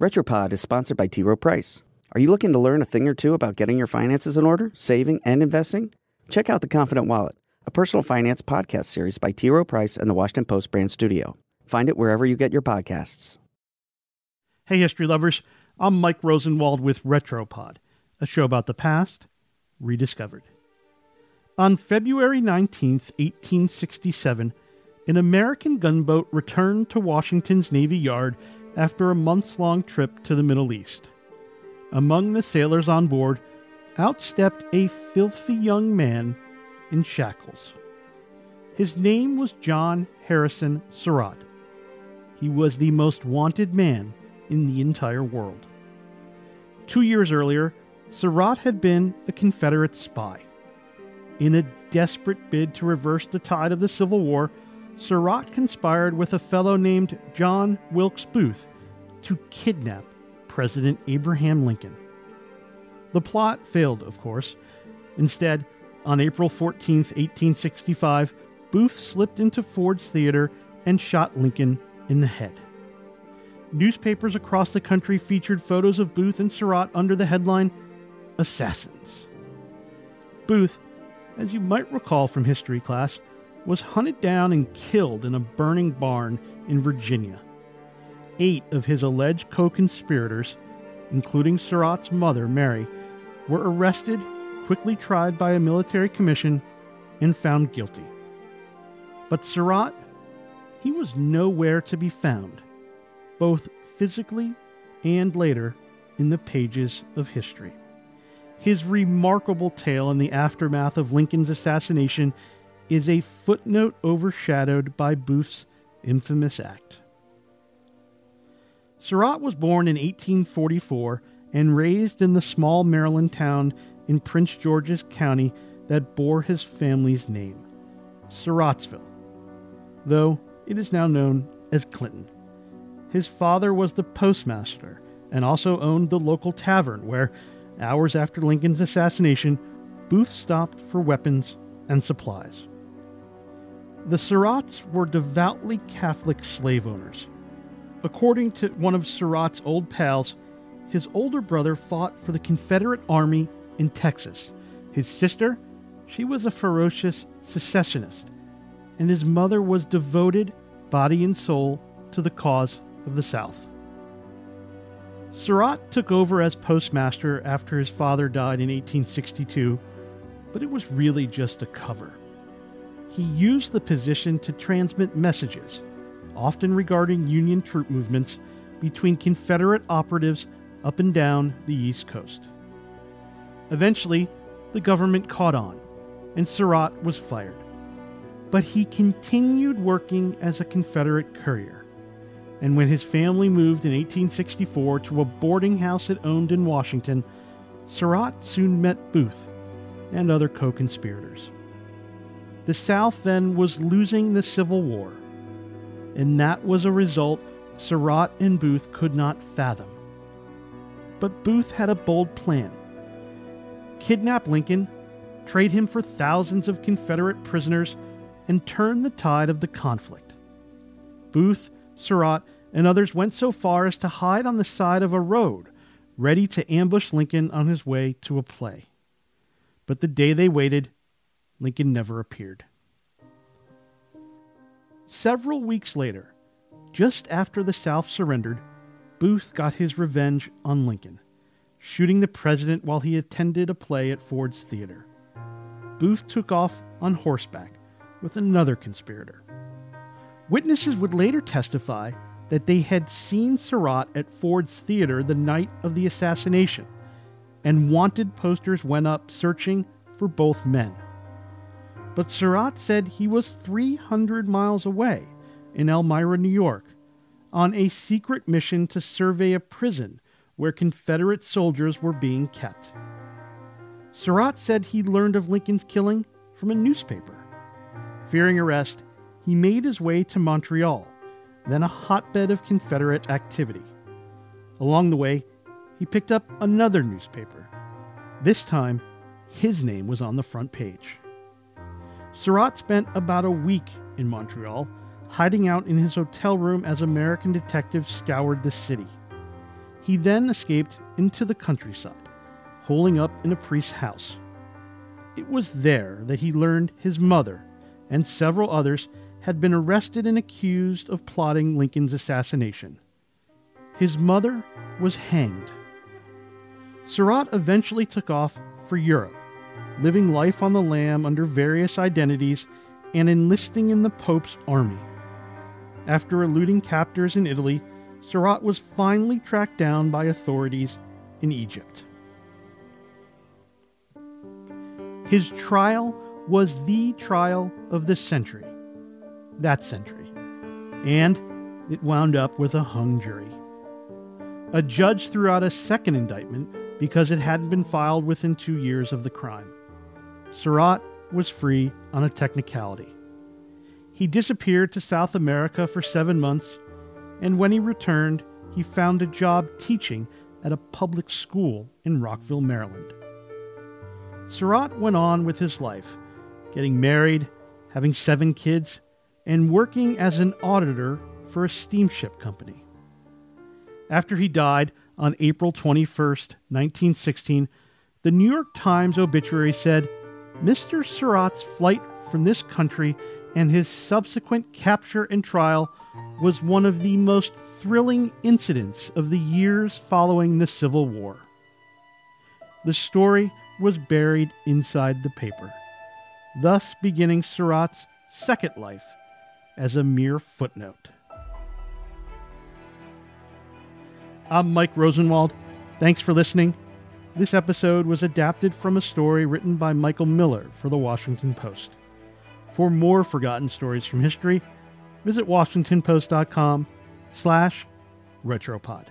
Retropod is sponsored by T. Rowe Price. Are you looking to learn a thing or two about getting your finances in order, saving, and investing? Check out The Confident Wallet, a personal finance podcast series by T. Rowe Price and the Washington Post brand studio. Find it wherever you get your podcasts. Hey, history lovers. I'm Mike Rosenwald with Retropod, a show about the past rediscovered. On February 19th, 1867, an American gunboat returned to Washington's Navy Yard after a months long trip to the Middle East. Among the sailors on board outstepped a filthy young man in shackles. His name was John Harrison Surratt. He was the most wanted man in the entire world. Two years earlier, Surratt had been a Confederate spy. In a desperate bid to reverse the tide of the Civil War, Surratt conspired with a fellow named John Wilkes Booth to kidnap President Abraham Lincoln. The plot failed, of course. Instead, on April 14, 1865, Booth slipped into Ford's Theater and shot Lincoln in the head. Newspapers across the country featured photos of Booth and Surratt under the headline Assassins. Booth, as you might recall from history class, was hunted down and killed in a burning barn in Virginia. Eight of his alleged co conspirators, including Surratt's mother, Mary, were arrested, quickly tried by a military commission, and found guilty. But Surratt, he was nowhere to be found, both physically and later in the pages of history. His remarkable tale in the aftermath of Lincoln's assassination is a footnote overshadowed by Booth's infamous act. Surratt was born in 1844 and raised in the small Maryland town in Prince George's County that bore his family's name, Surrattsville, though it is now known as Clinton. His father was the postmaster and also owned the local tavern where, hours after Lincoln's assassination, Booth stopped for weapons and supplies. The Surratts were devoutly Catholic slave owners. According to one of Surratt's old pals, his older brother fought for the Confederate Army in Texas. His sister, she was a ferocious secessionist, and his mother was devoted, body and soul, to the cause of the South. Surratt took over as postmaster after his father died in 1862, but it was really just a cover he used the position to transmit messages, often regarding Union troop movements between Confederate operatives up and down the East Coast. Eventually, the government caught on, and Surratt was fired. But he continued working as a Confederate courier. And when his family moved in 1864 to a boarding house it owned in Washington, Surratt soon met Booth and other co conspirators. The South then was losing the Civil War, and that was a result Surratt and Booth could not fathom. But Booth had a bold plan kidnap Lincoln, trade him for thousands of Confederate prisoners, and turn the tide of the conflict. Booth, Surratt, and others went so far as to hide on the side of a road, ready to ambush Lincoln on his way to a play. But the day they waited, Lincoln never appeared. Several weeks later, just after the South surrendered, Booth got his revenge on Lincoln, shooting the president while he attended a play at Ford's Theater. Booth took off on horseback with another conspirator. Witnesses would later testify that they had seen Surratt at Ford's Theater the night of the assassination, and wanted posters went up searching for both men but Surratt said he was 300 miles away in Elmira, New York, on a secret mission to survey a prison where Confederate soldiers were being kept. Surratt said he learned of Lincoln's killing from a newspaper. Fearing arrest, he made his way to Montreal, then a hotbed of Confederate activity. Along the way, he picked up another newspaper. This time, his name was on the front page. Surratt spent about a week in Montreal, hiding out in his hotel room as American detectives scoured the city. He then escaped into the countryside, holing up in a priest's house. It was there that he learned his mother and several others had been arrested and accused of plotting Lincoln's assassination. His mother was hanged. Surratt eventually took off for Europe, living life on the lam under various identities and enlisting in the Pope's army. After eluding captors in Italy, Surratt was finally tracked down by authorities in Egypt. His trial was the trial of the century, that century, and it wound up with a hung jury. A judge threw out a second indictment because it hadn't been filed within two years of the crime. Surratt was free on a technicality. He disappeared to South America for seven months, and when he returned, he found a job teaching at a public school in Rockville, Maryland. Surratt went on with his life, getting married, having seven kids, and working as an auditor for a steamship company. After he died on April 21, 1916, the New York Times obituary said Mr. Surratt's flight from this country and his subsequent capture and trial was one of the most thrilling incidents of the years following the Civil War. The story was buried inside the paper, thus beginning Surratt's second life as a mere footnote. I'm Mike Rosenwald. Thanks for listening. This episode was adapted from a story written by Michael Miller for the Washington Post. For more forgotten stories from history, visit washingtonpost.com slash retropod.